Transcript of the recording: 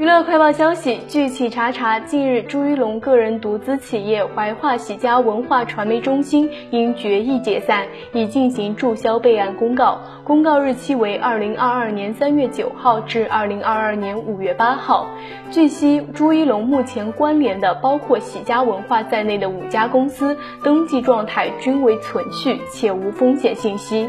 娱乐快报消息：据企查查，近日朱一龙个人独资企业怀化喜家文化传媒中心因决议解散，已进行注销备案公告，公告日期为二零二二年三月九号至二零二二年五月八号。据悉，朱一龙目前关联的包括喜家文化在内的五家公司登记状态均为存续，且无风险信息。